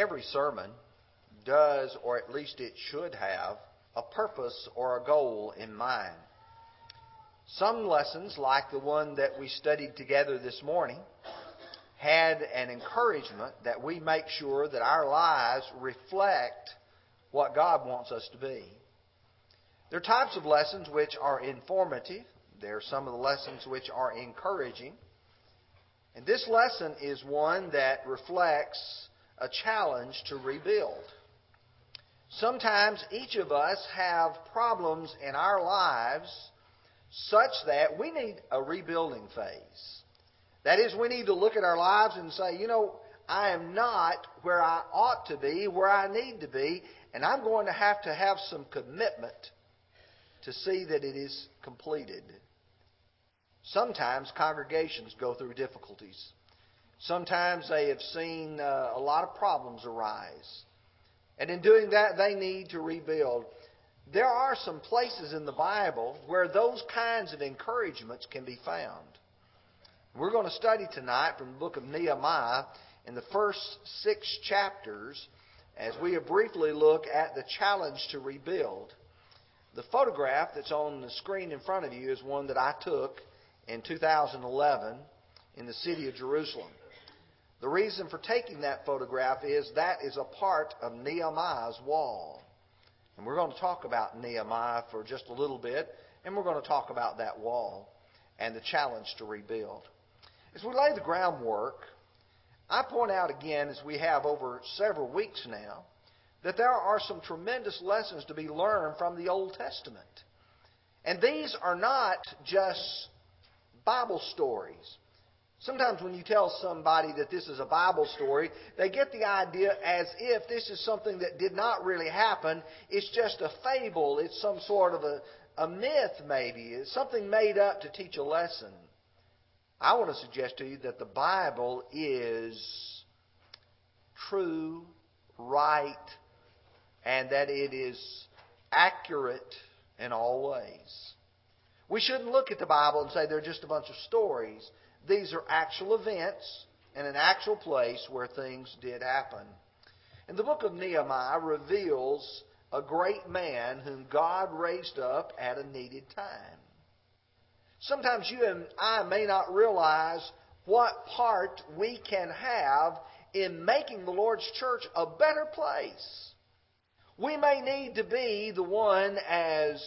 Every sermon does, or at least it should have, a purpose or a goal in mind. Some lessons, like the one that we studied together this morning, had an encouragement that we make sure that our lives reflect what God wants us to be. There are types of lessons which are informative. There are some of the lessons which are encouraging. And this lesson is one that reflects a challenge to rebuild. Sometimes each of us have problems in our lives such that we need a rebuilding phase. That is, we need to look at our lives and say, you know, I am not where I ought to be, where I need to be, and I'm going to have to have some commitment to see that it is completed. Sometimes congregations go through difficulties. Sometimes they have seen uh, a lot of problems arise. And in doing that, they need to rebuild. There are some places in the Bible where those kinds of encouragements can be found. We're going to study tonight from the book of Nehemiah in the first six chapters as we briefly look at the challenge to rebuild. The photograph that's on the screen in front of you is one that I took in 2011 in the city of Jerusalem. The reason for taking that photograph is that is a part of Nehemiah's wall. And we're going to talk about Nehemiah for just a little bit, and we're going to talk about that wall and the challenge to rebuild. As we lay the groundwork, I point out again, as we have over several weeks now, that there are some tremendous lessons to be learned from the Old Testament. And these are not just Bible stories. Sometimes when you tell somebody that this is a Bible story, they get the idea as if this is something that did not really happen. It's just a fable. It's some sort of a, a myth, maybe. It's something made up to teach a lesson. I want to suggest to you that the Bible is true, right, and that it is accurate in all ways. We shouldn't look at the Bible and say they're just a bunch of stories. These are actual events in an actual place where things did happen. And the book of Nehemiah reveals a great man whom God raised up at a needed time. Sometimes you and I may not realize what part we can have in making the Lord's church a better place. We may need to be the one, as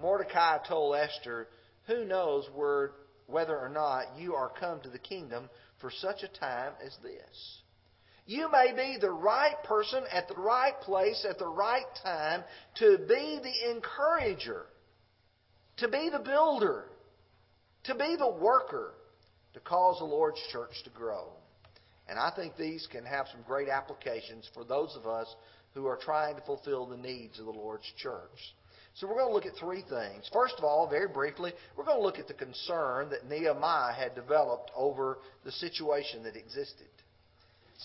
Mordecai told Esther, who knows where whether or not you are come to the kingdom for such a time as this. You may be the right person at the right place at the right time to be the encourager, to be the builder, to be the worker, to cause the Lord's church to grow. And I think these can have some great applications for those of us who are trying to fulfill the needs of the Lord's church. So we're going to look at three things. First of all, very briefly, we're going to look at the concern that Nehemiah had developed over the situation that existed.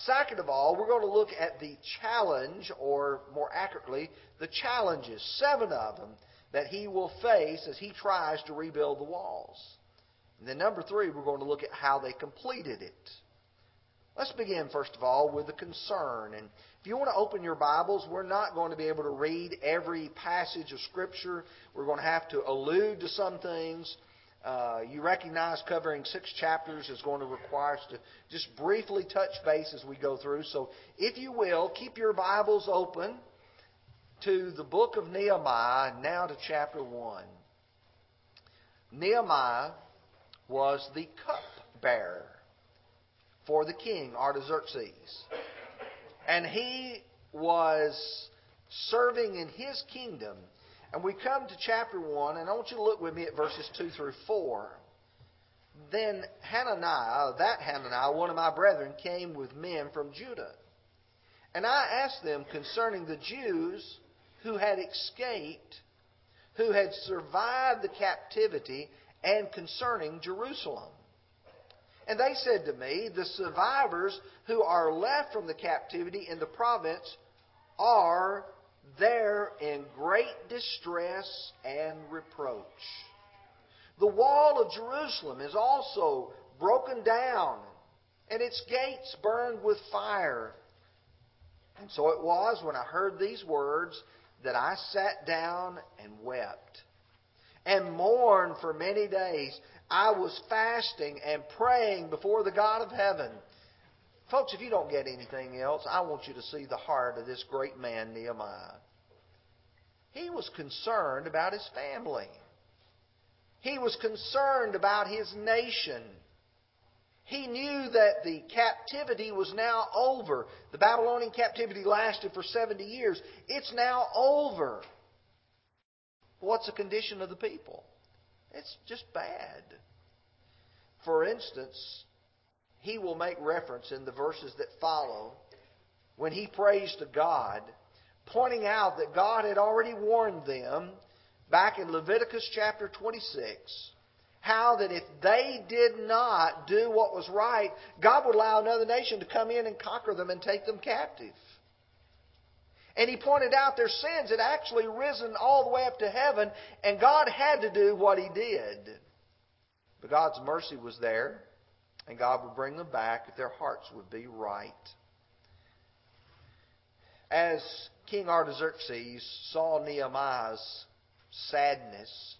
Second of all, we're going to look at the challenge, or more accurately, the challenges, seven of them, that he will face as he tries to rebuild the walls. And then number three, we're going to look at how they completed it. Let's begin, first of all, with the concern. And if you want to open your Bibles, we're not going to be able to read every passage of Scripture. We're going to have to allude to some things. Uh, you recognize covering six chapters is going to require us to just briefly touch base as we go through. So, if you will, keep your Bibles open to the book of Nehemiah, now to chapter 1. Nehemiah was the cupbearer for the king Artaxerxes. And he was serving in his kingdom. And we come to chapter 1, and I want you to look with me at verses 2 through 4. Then Hananiah, that Hananiah, one of my brethren, came with men from Judah. And I asked them concerning the Jews who had escaped, who had survived the captivity, and concerning Jerusalem. And they said to me, The survivors who are left from the captivity in the province are there in great distress and reproach. The wall of Jerusalem is also broken down, and its gates burned with fire. And so it was when I heard these words that I sat down and wept and mourned for many days. I was fasting and praying before the God of heaven. Folks, if you don't get anything else, I want you to see the heart of this great man, Nehemiah. He was concerned about his family. He was concerned about his nation. He knew that the captivity was now over. The Babylonian captivity lasted for 70 years. It's now over. What's the condition of the people? It's just bad. For instance, he will make reference in the verses that follow when he prays to God, pointing out that God had already warned them back in Leviticus chapter 26 how that if they did not do what was right, God would allow another nation to come in and conquer them and take them captive. And he pointed out their sins had actually risen all the way up to heaven, and God had to do what he did. But God's mercy was there, and God would bring them back if their hearts would be right. As King Artaxerxes saw Nehemiah's sadness,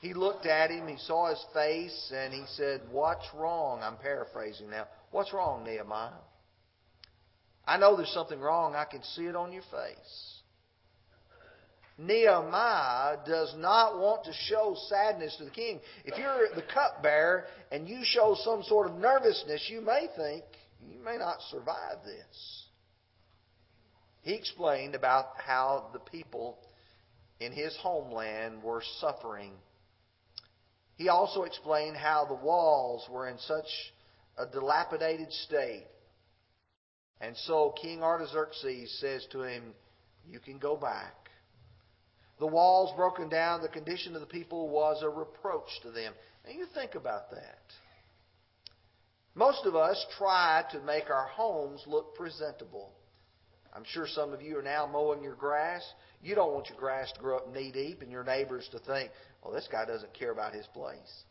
he looked at him, he saw his face, and he said, What's wrong? I'm paraphrasing now. What's wrong, Nehemiah? I know there's something wrong. I can see it on your face. Nehemiah does not want to show sadness to the king. If you're the cupbearer and you show some sort of nervousness, you may think you may not survive this. He explained about how the people in his homeland were suffering. He also explained how the walls were in such a dilapidated state and so King Artaxerxes says to him, You can go back. The walls broken down, the condition of the people was a reproach to them. Now you think about that. Most of us try to make our homes look presentable. I'm sure some of you are now mowing your grass. You don't want your grass to grow up knee deep and your neighbors to think, well, this guy doesn't care about his place.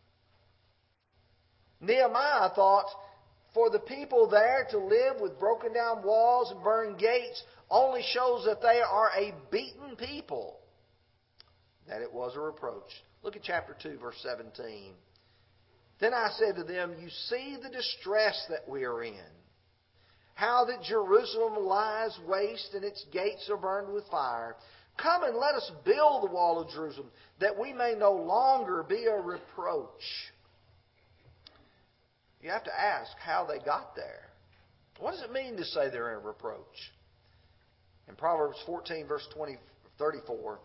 Nehemiah thought, for the people there to live with broken down walls and burned gates only shows that they are a beaten people, that it was a reproach. Look at chapter 2, verse 17. Then I said to them, You see the distress that we are in. How that Jerusalem lies waste and its gates are burned with fire. Come and let us build the wall of Jerusalem, that we may no longer be a reproach. You have to ask how they got there. What does it mean to say they're in reproach? In Proverbs 14, verse 20, 34,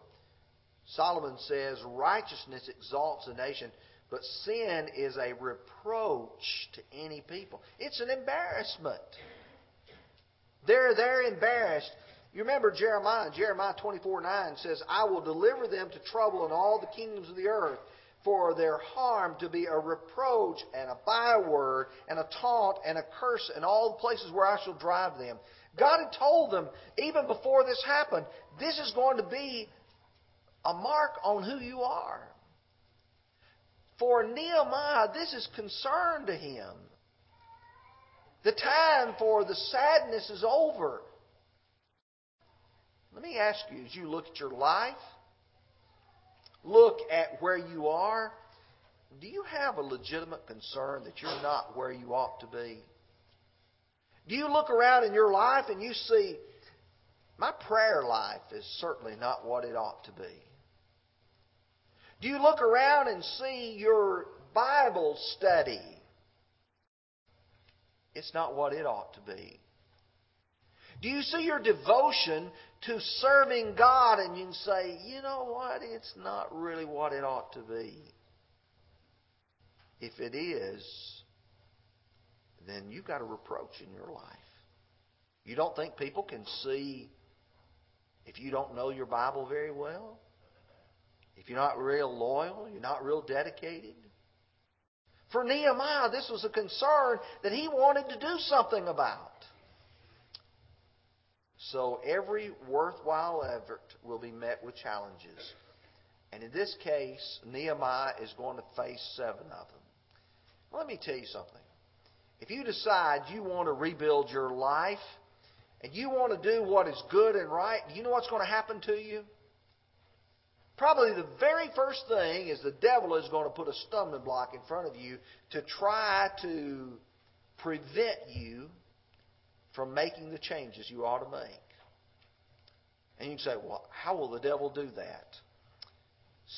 Solomon says, Righteousness exalts a nation, but sin is a reproach to any people. It's an embarrassment. They're, they're embarrassed. You remember Jeremiah, Jeremiah 24 9 says, I will deliver them to trouble in all the kingdoms of the earth for their harm to be a reproach and a byword and a taunt and a curse in all the places where I shall drive them. God had told them, even before this happened, this is going to be a mark on who you are. For Nehemiah, this is concern to him. The time for the sadness is over. Let me ask you, as you look at your life, look at where you are, do you have a legitimate concern that you're not where you ought to be? Do you look around in your life and you see, my prayer life is certainly not what it ought to be? Do you look around and see your Bible study? It's not what it ought to be. Do you see your devotion to serving God and you can say, you know what, it's not really what it ought to be? If it is, then you've got a reproach in your life. You don't think people can see if you don't know your Bible very well? If you're not real loyal, you're not real dedicated? For Nehemiah, this was a concern that he wanted to do something about. So every worthwhile effort will be met with challenges. And in this case, Nehemiah is going to face seven of them. Let me tell you something. If you decide you want to rebuild your life, and you want to do what is good and right, do you know what's going to happen to you? Probably the very first thing is the devil is going to put a stumbling block in front of you to try to prevent you from making the changes you ought to make. And you say, well, how will the devil do that?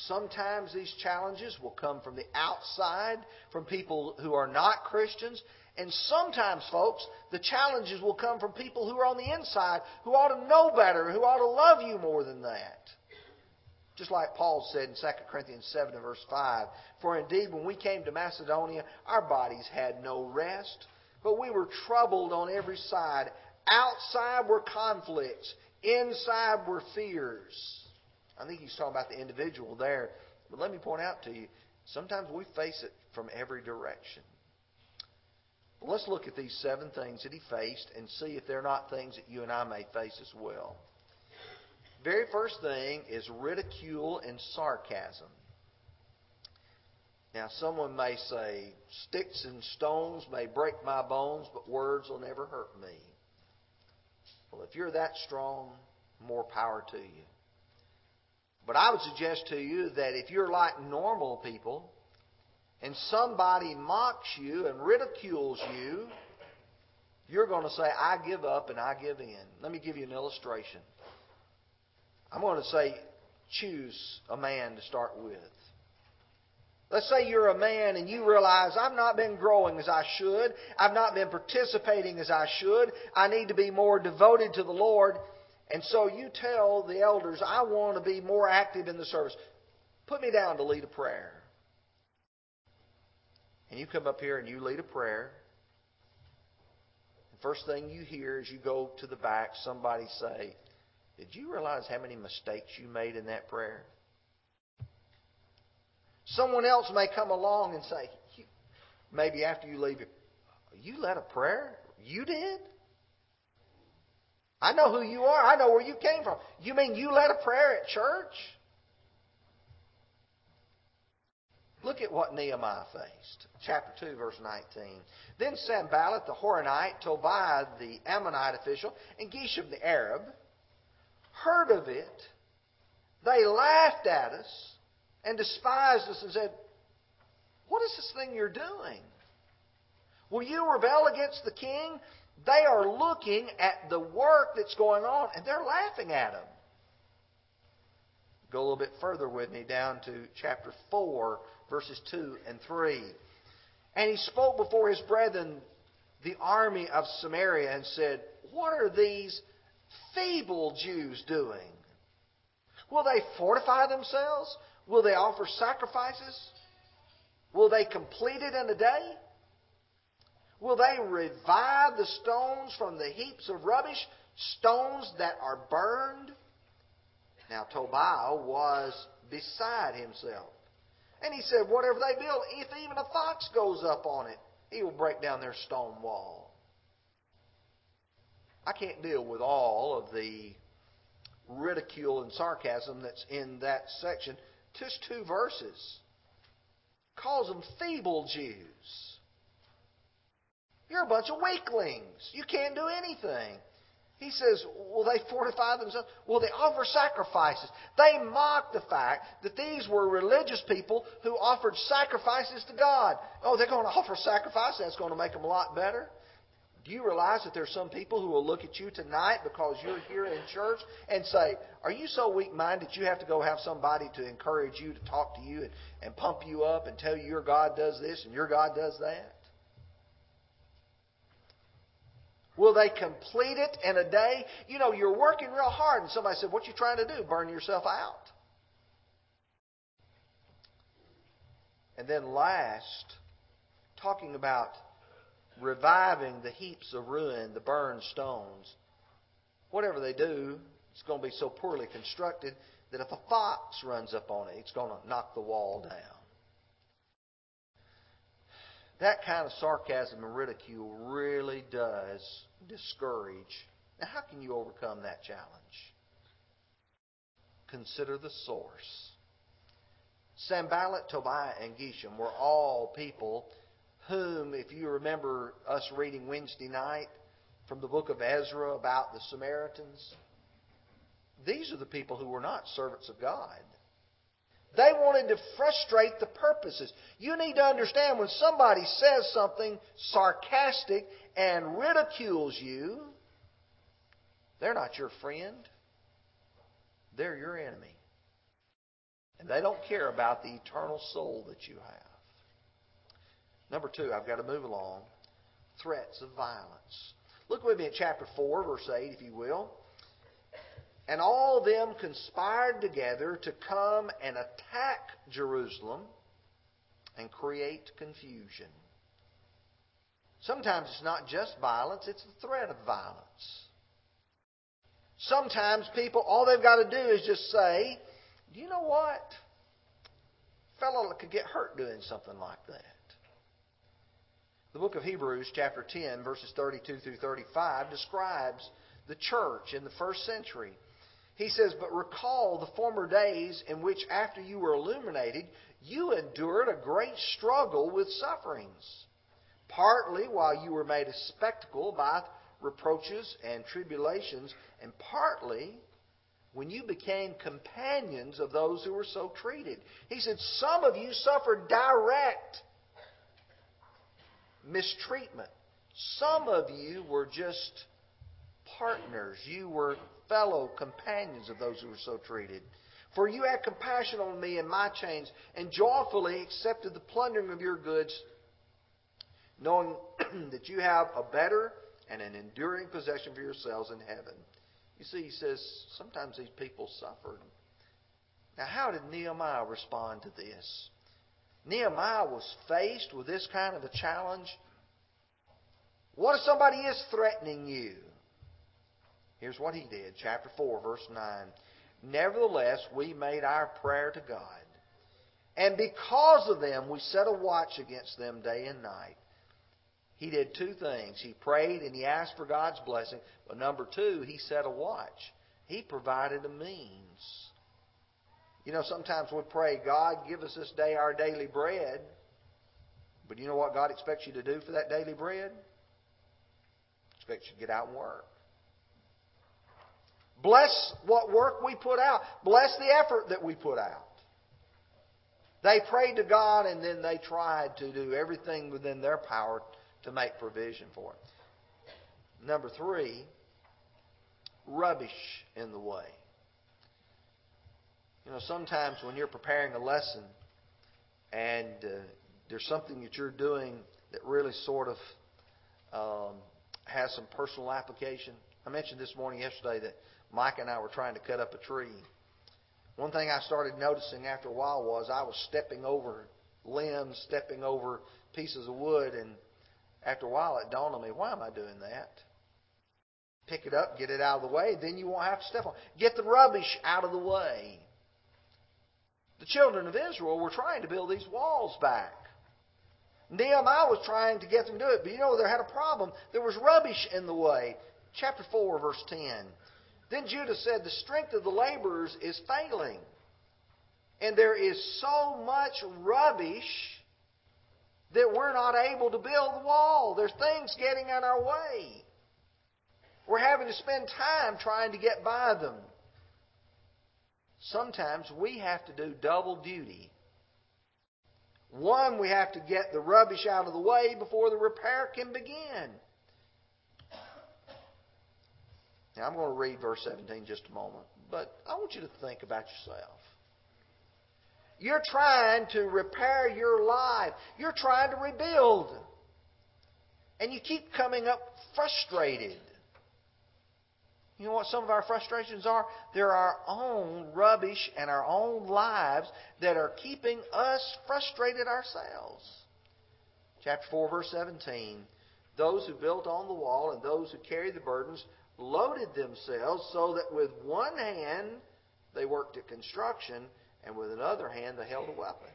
Sometimes these challenges will come from the outside, from people who are not Christians. And sometimes, folks, the challenges will come from people who are on the inside, who ought to know better, who ought to love you more than that. Just like Paul said in 2 Corinthians 7 and verse 5 For indeed, when we came to Macedonia, our bodies had no rest, but we were troubled on every side. Outside were conflicts, inside were fears. I think he's talking about the individual there. But let me point out to you, sometimes we face it from every direction. let's look at these seven things that he faced and see if they're not things that you and I may face as well. Very first thing is ridicule and sarcasm. Now, someone may say, Sticks and stones may break my bones, but words will never hurt me. Well, if you're that strong, more power to you. But I would suggest to you that if you're like normal people and somebody mocks you and ridicules you, you're going to say, I give up and I give in. Let me give you an illustration. I'm going to say, choose a man to start with. Let's say you're a man and you realize I've not been growing as I should. I've not been participating as I should. I need to be more devoted to the Lord. And so you tell the elders, I want to be more active in the service. Put me down to lead a prayer. And you come up here and you lead a prayer. The first thing you hear as you go to the back, somebody say, Did you realize how many mistakes you made in that prayer? Someone else may come along and say, maybe after you leave, you led a prayer? You did? I know who you are. I know where you came from. You mean you led a prayer at church? Look at what Nehemiah faced. Chapter 2, verse 19. Then Sanballat the Horonite, Tobiah the Ammonite official, and Geshem the Arab heard of it. They laughed at us and despised us and said, What is this thing you're doing? Will you rebel against the king? They are looking at the work that's going on and they're laughing at him. Go a little bit further with me down to chapter 4, verses 2 and 3. And he spoke before his brethren, the army of Samaria, and said, What are these feeble Jews doing? Will they fortify themselves? Will they offer sacrifices? Will they complete it in a day? Will they revive the stones from the heaps of rubbish, stones that are burned? Now, Tobiah was beside himself. And he said, Whatever they build, if even a fox goes up on it, he will break down their stone wall. I can't deal with all of the ridicule and sarcasm that's in that section. Just two verses. Calls them feeble Jews. You're a bunch of weaklings. You can't do anything. He says, Will they fortify themselves? Will they offer sacrifices? They mock the fact that these were religious people who offered sacrifices to God. Oh, they're going to offer sacrifices. That's going to make them a lot better. Do you realize that there's some people who will look at you tonight because you're here in church and say, Are you so weak minded you have to go have somebody to encourage you, to talk to you, and, and pump you up and tell you your God does this and your God does that? Will they complete it in a day? You know, you're working real hard, and somebody said, What you trying to do? Burn yourself out. And then last, talking about reviving the heaps of ruin, the burned stones. Whatever they do, it's going to be so poorly constructed that if a fox runs up on it, it's going to knock the wall down. That kind of sarcasm and ridicule really does discourage. Now, how can you overcome that challenge? Consider the source. Sanballat, Tobiah, and Geshem were all people whom, if you remember us reading Wednesday night, from the book of Ezra about the Samaritans. These are the people who were not servants of God. They wanted to frustrate the purposes. You need to understand when somebody says something sarcastic and ridicules you, they're not your friend. They're your enemy. And they don't care about the eternal soul that you have. Number two, I've got to move along. Threats of violence. Look with me at chapter 4, verse 8, if you will. And all them conspired together to come and attack Jerusalem and create confusion. Sometimes it's not just violence, it's the threat of violence. Sometimes people, all they've got to do is just say, do you know what? fellow could get hurt doing something like that. The book of Hebrews, chapter 10, verses 32 through 35, describes the church in the first century. He says, But recall the former days in which, after you were illuminated, you endured a great struggle with sufferings, partly while you were made a spectacle by reproaches and tribulations, and partly when you became companions of those who were so treated. He said, Some of you suffered direct mistreatment. Some of you were just partners. You were fellow companions of those who were so treated. For you had compassion on me and my chains, and joyfully accepted the plundering of your goods, knowing that you have a better and an enduring possession for yourselves in heaven. You see, he says sometimes these people suffered. Now, how did Nehemiah respond to this? Nehemiah was faced with this kind of a challenge. What if somebody is threatening you? Here's what he did. Chapter 4, verse 9. Nevertheless, we made our prayer to God. And because of them, we set a watch against them day and night. He did two things. He prayed and he asked for God's blessing. But number two, he set a watch. He provided a means. You know, sometimes we pray, God, give us this day our daily bread. But you know what God expects you to do for that daily bread? expects you to get out and work. Bless what work we put out. Bless the effort that we put out. They prayed to God and then they tried to do everything within their power to make provision for it. Number three, rubbish in the way. You know, sometimes when you're preparing a lesson and uh, there's something that you're doing that really sort of um, has some personal application. I mentioned this morning yesterday that Mike and I were trying to cut up a tree. One thing I started noticing after a while was I was stepping over limbs, stepping over pieces of wood, and after a while, it dawned on me, why am I doing that? Pick it up, get it out of the way, then you won't have to step on it. Get the rubbish out of the way. The children of Israel were trying to build these walls back. Nehemiah was trying to get them to do it, but you know, they had a problem. There was rubbish in the way. Chapter 4, verse 10. Then Judah said, The strength of the laborers is failing, and there is so much rubbish that we're not able to build the wall. There's things getting in our way. We're having to spend time trying to get by them. Sometimes we have to do double duty. One, we have to get the rubbish out of the way before the repair can begin. Now, I'm going to read verse 17 just a moment, but I want you to think about yourself. You're trying to repair your life. You're trying to rebuild. And you keep coming up frustrated. You know what some of our frustrations are? They're our own rubbish and our own lives that are keeping us frustrated ourselves. Chapter 4, verse 17. Those who built on the wall and those who carried the burdens loaded themselves so that with one hand they worked at construction and with another hand they held a weapon.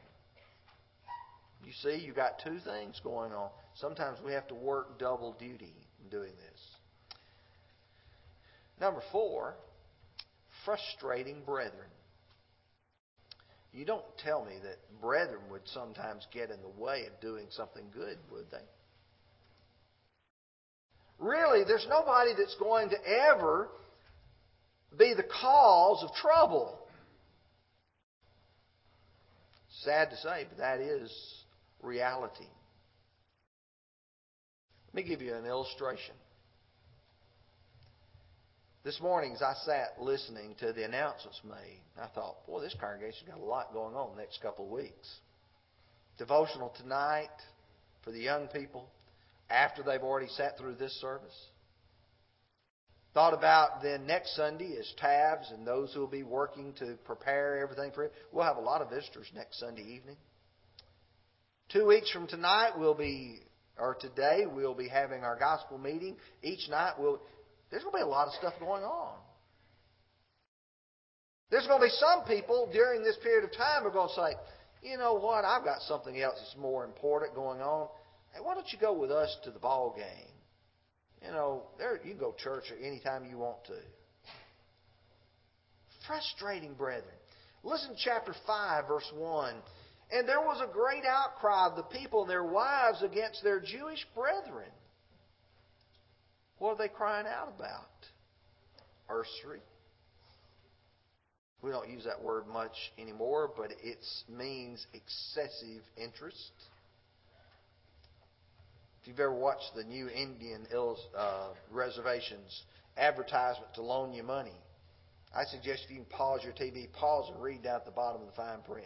You see, you got two things going on. Sometimes we have to work double duty in doing this. Number four, frustrating brethren. You don't tell me that brethren would sometimes get in the way of doing something good, would they? really, there's nobody that's going to ever be the cause of trouble. Sad to say, but that is reality. Let me give you an illustration. This morning, as I sat listening to the announcements made, I thought, boy, this congregation's got a lot going on the next couple of weeks. Devotional tonight for the young people after they've already sat through this service. Thought about then next Sunday as tabs and those who will be working to prepare everything for it. We'll have a lot of visitors next Sunday evening. Two weeks from tonight, we'll be, or today, we'll be having our gospel meeting. Each night, we'll, there's going to be a lot of stuff going on. There's going to be some people during this period of time who are going to say, you know what, I've got something else that's more important going on. Hey, why don't you go with us to the ball game? You know, there you can go to church anytime you want to. Frustrating, brethren. Listen to chapter 5, verse 1. And there was a great outcry of the people and their wives against their Jewish brethren. What are they crying out about? Usury. We don't use that word much anymore, but it means excessive interest. If you've ever watched the new Indian uh, reservations advertisement to loan you money, I suggest you can pause your TV, pause and read down at the bottom of the fine print.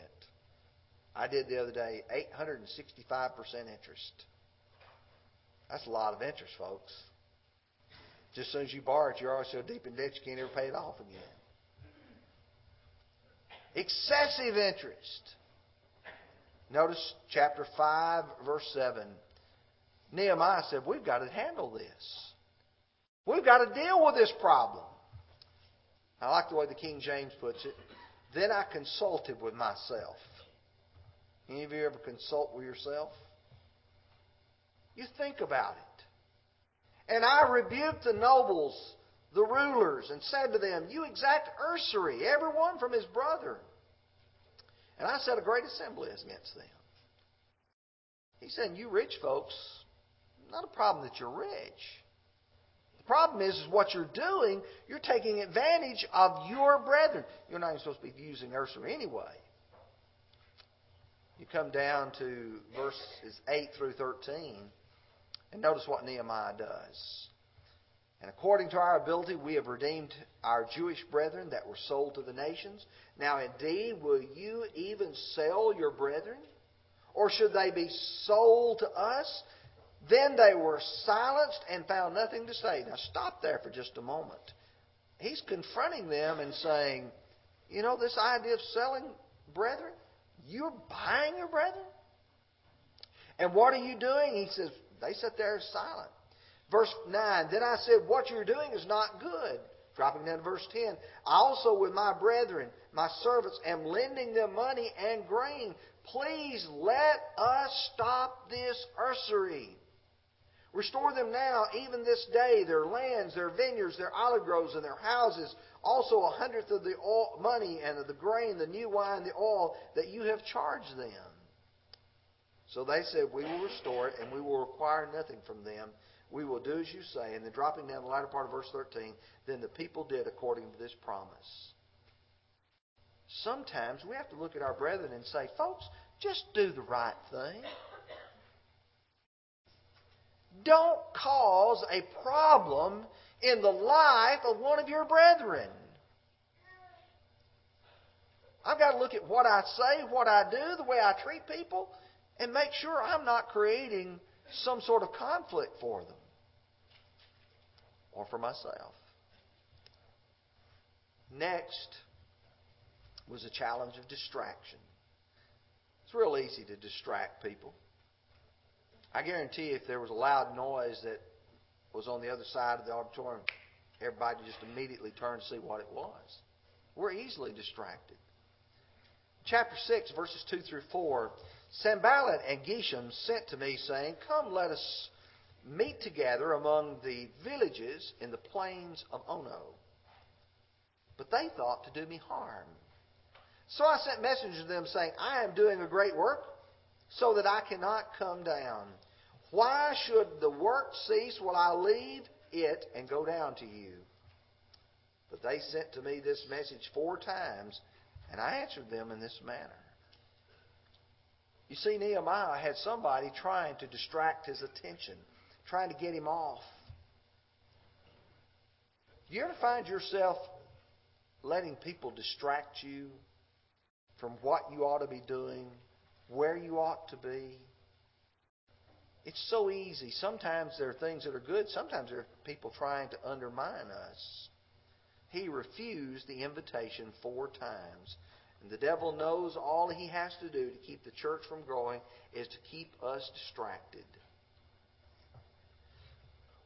I did the other day, 865% interest. That's a lot of interest, folks. Just as soon as you borrow it, you're already so deep in debt you can't ever pay it off again. Excessive interest. Notice chapter 5, verse 7. Nehemiah said, We've got to handle this. We've got to deal with this problem. I like the way the King James puts it. Then I consulted with myself. Any of you ever consult with yourself? You think about it. And I rebuked the nobles, the rulers, and said to them, You exact usury, every one from his brother. And I set a great assembly against them. He said, You rich folks, not a problem that you're rich. The problem is, is what you're doing, you're taking advantage of your brethren. You're not even supposed to be using usury anyway. You come down to verses 8 through 13, and notice what Nehemiah does. And according to our ability, we have redeemed our Jewish brethren that were sold to the nations. Now, indeed, will you even sell your brethren? Or should they be sold to us? Then they were silenced and found nothing to say. Now, stop there for just a moment. He's confronting them and saying, You know, this idea of selling brethren? You're buying your brethren? And what are you doing? He says, They sat there silent. Verse 9, Then I said, What you're doing is not good. Dropping down to verse 10, I also with my brethren, my servants, am lending them money and grain. Please let us stop this usury. Restore them now, even this day, their lands, their vineyards, their olive groves, and their houses, also a hundredth of the oil, money and of the grain, the new wine, the oil that you have charged them. So they said, We will restore it, and we will require nothing from them. We will do as you say. And then dropping down the latter part of verse 13, then the people did according to this promise. Sometimes we have to look at our brethren and say, Folks, just do the right thing. Don't cause a problem in the life of one of your brethren. I've got to look at what I say, what I do, the way I treat people, and make sure I'm not creating some sort of conflict for them or for myself. Next was a challenge of distraction. It's real easy to distract people. I guarantee if there was a loud noise that was on the other side of the auditorium, everybody just immediately turned to see what it was. We're easily distracted. Chapter 6, verses 2 through 4 Sanballat and Geshem sent to me, saying, Come, let us meet together among the villages in the plains of Ono. But they thought to do me harm. So I sent messengers to them, saying, I am doing a great work, so that I cannot come down. Why should the work cease while I leave it and go down to you? But they sent to me this message four times, and I answered them in this manner. You see, Nehemiah had somebody trying to distract his attention, trying to get him off. Do you ever find yourself letting people distract you from what you ought to be doing, where you ought to be? It's so easy. Sometimes there are things that are good, sometimes there are people trying to undermine us. He refused the invitation four times. And the devil knows all he has to do to keep the church from growing is to keep us distracted.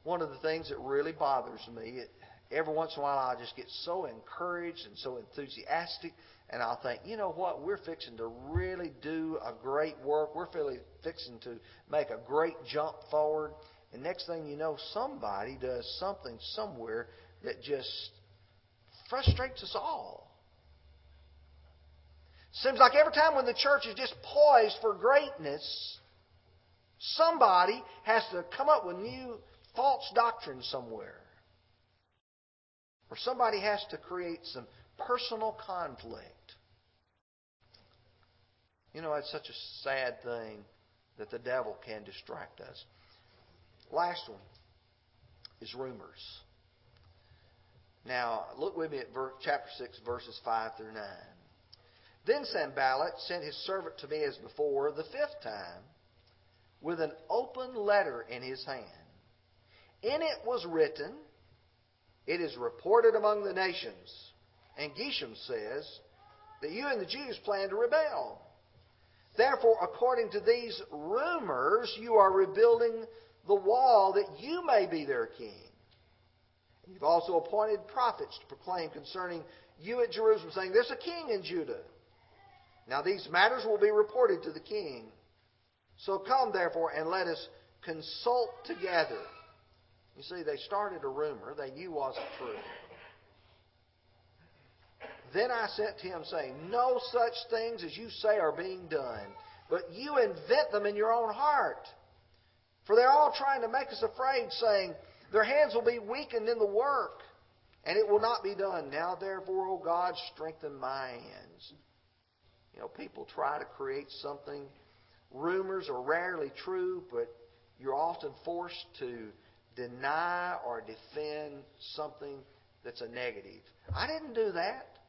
One of the things that really bothers me, every once in a while I just get so encouraged and so enthusiastic, and I'll think, you know what, we're fixing to really do a great work. We're really fixing to make a great jump forward. And next thing you know, somebody does something somewhere that just frustrates us all. Seems like every time when the church is just poised for greatness, somebody has to come up with new false doctrine somewhere. Or somebody has to create some personal conflict. You know, it's such a sad thing that the devil can distract us. Last one is rumors. Now, look with me at chapter 6, verses 5 through 9. Then Sanballat sent his servant to me as before the fifth time with an open letter in his hand. In it was written, It is reported among the nations, and Geshem says, that you and the Jews plan to rebel. Therefore, according to these rumors, you are rebuilding the wall that you may be their king. You've also appointed prophets to proclaim concerning you at Jerusalem, saying, There's a king in Judah. Now these matters will be reported to the king. So come, therefore, and let us consult together. You see, they started a rumor they knew wasn't true. Then I sent to him, saying, No such things as you say are being done, but you invent them in your own heart. For they're all trying to make us afraid, saying, their hands will be weakened in the work, and it will not be done. Now, therefore, O God, strengthen my hands. You know, people try to create something. Rumors are rarely true, but you're often forced to deny or defend something that's a negative. I didn't do that.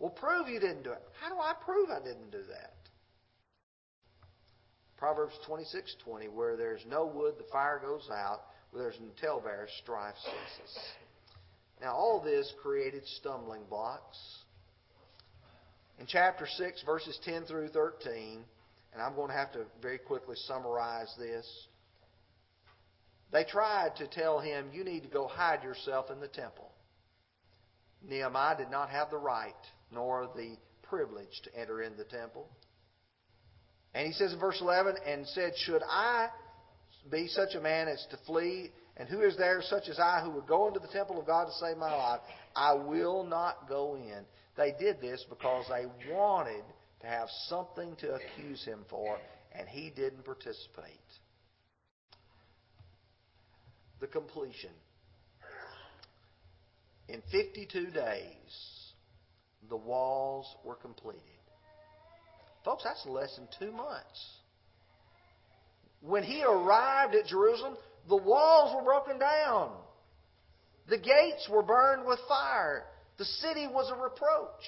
Well, prove you didn't do it. How do I prove I didn't do that? Proverbs 26:20, where there's no wood, the fire goes out, where there's no talebearer, strife ceases. Now, all this created stumbling blocks. In chapter 6, verses 10 through 13, and I'm going to have to very quickly summarize this. They tried to tell him, You need to go hide yourself in the temple. Nehemiah did not have the right nor the privilege to enter in the temple. And he says in verse 11, and said, Should I be such a man as to flee? And who is there such as I who would go into the temple of God to save my life? I will not go in. They did this because they wanted to have something to accuse him for, and he didn't participate. The completion. In 52 days, the walls were completed. Folks, that's less than two months. When he arrived at Jerusalem, the walls were broken down. The gates were burned with fire. The city was a reproach.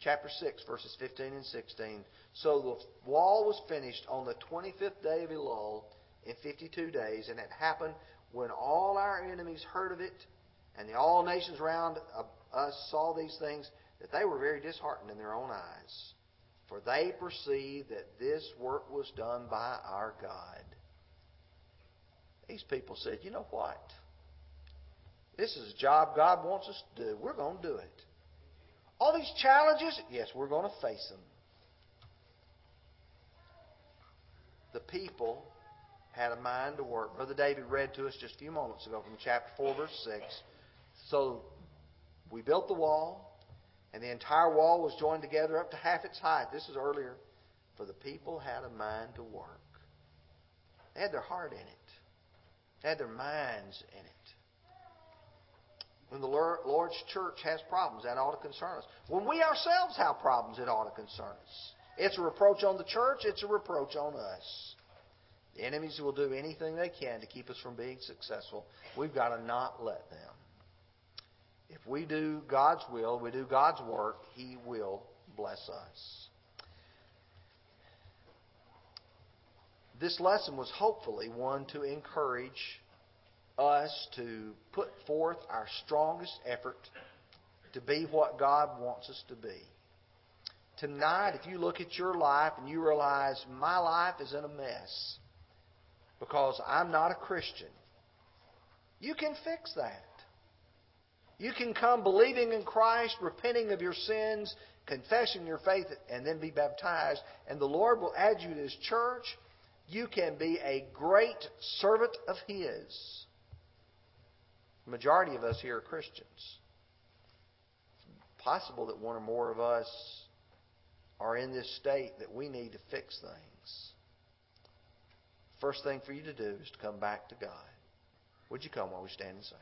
Chapter 6, verses 15 and 16. So the wall was finished on the 25th day of Elul in 52 days, and it happened when all our enemies heard of it, and the all nations round us saw these things, that they were very disheartened in their own eyes. For they perceived that this work was done by our God. These people said, you know what? This is a job God wants us to do. We're going to do it. All these challenges, yes, we're going to face them. The people had a mind to work. Brother David read to us just a few moments ago from chapter 4, verse 6. So we built the wall, and the entire wall was joined together up to half its height. This is earlier. For the people had a mind to work. They had their heart in it. Had their minds in it. When the Lord's church has problems, that ought to concern us. When we ourselves have problems, it ought to concern us. It's a reproach on the church, it's a reproach on us. The enemies will do anything they can to keep us from being successful. We've got to not let them. If we do God's will, we do God's work, He will bless us. This lesson was hopefully one to encourage us to put forth our strongest effort to be what God wants us to be. Tonight, if you look at your life and you realize my life is in a mess because I'm not a Christian, you can fix that. You can come believing in Christ, repenting of your sins, confessing your faith, and then be baptized, and the Lord will add you to His church. You can be a great servant of His. The majority of us here are Christians. It's possible that one or more of us are in this state that we need to fix things. First thing for you to do is to come back to God. Would you come while we stand and sing?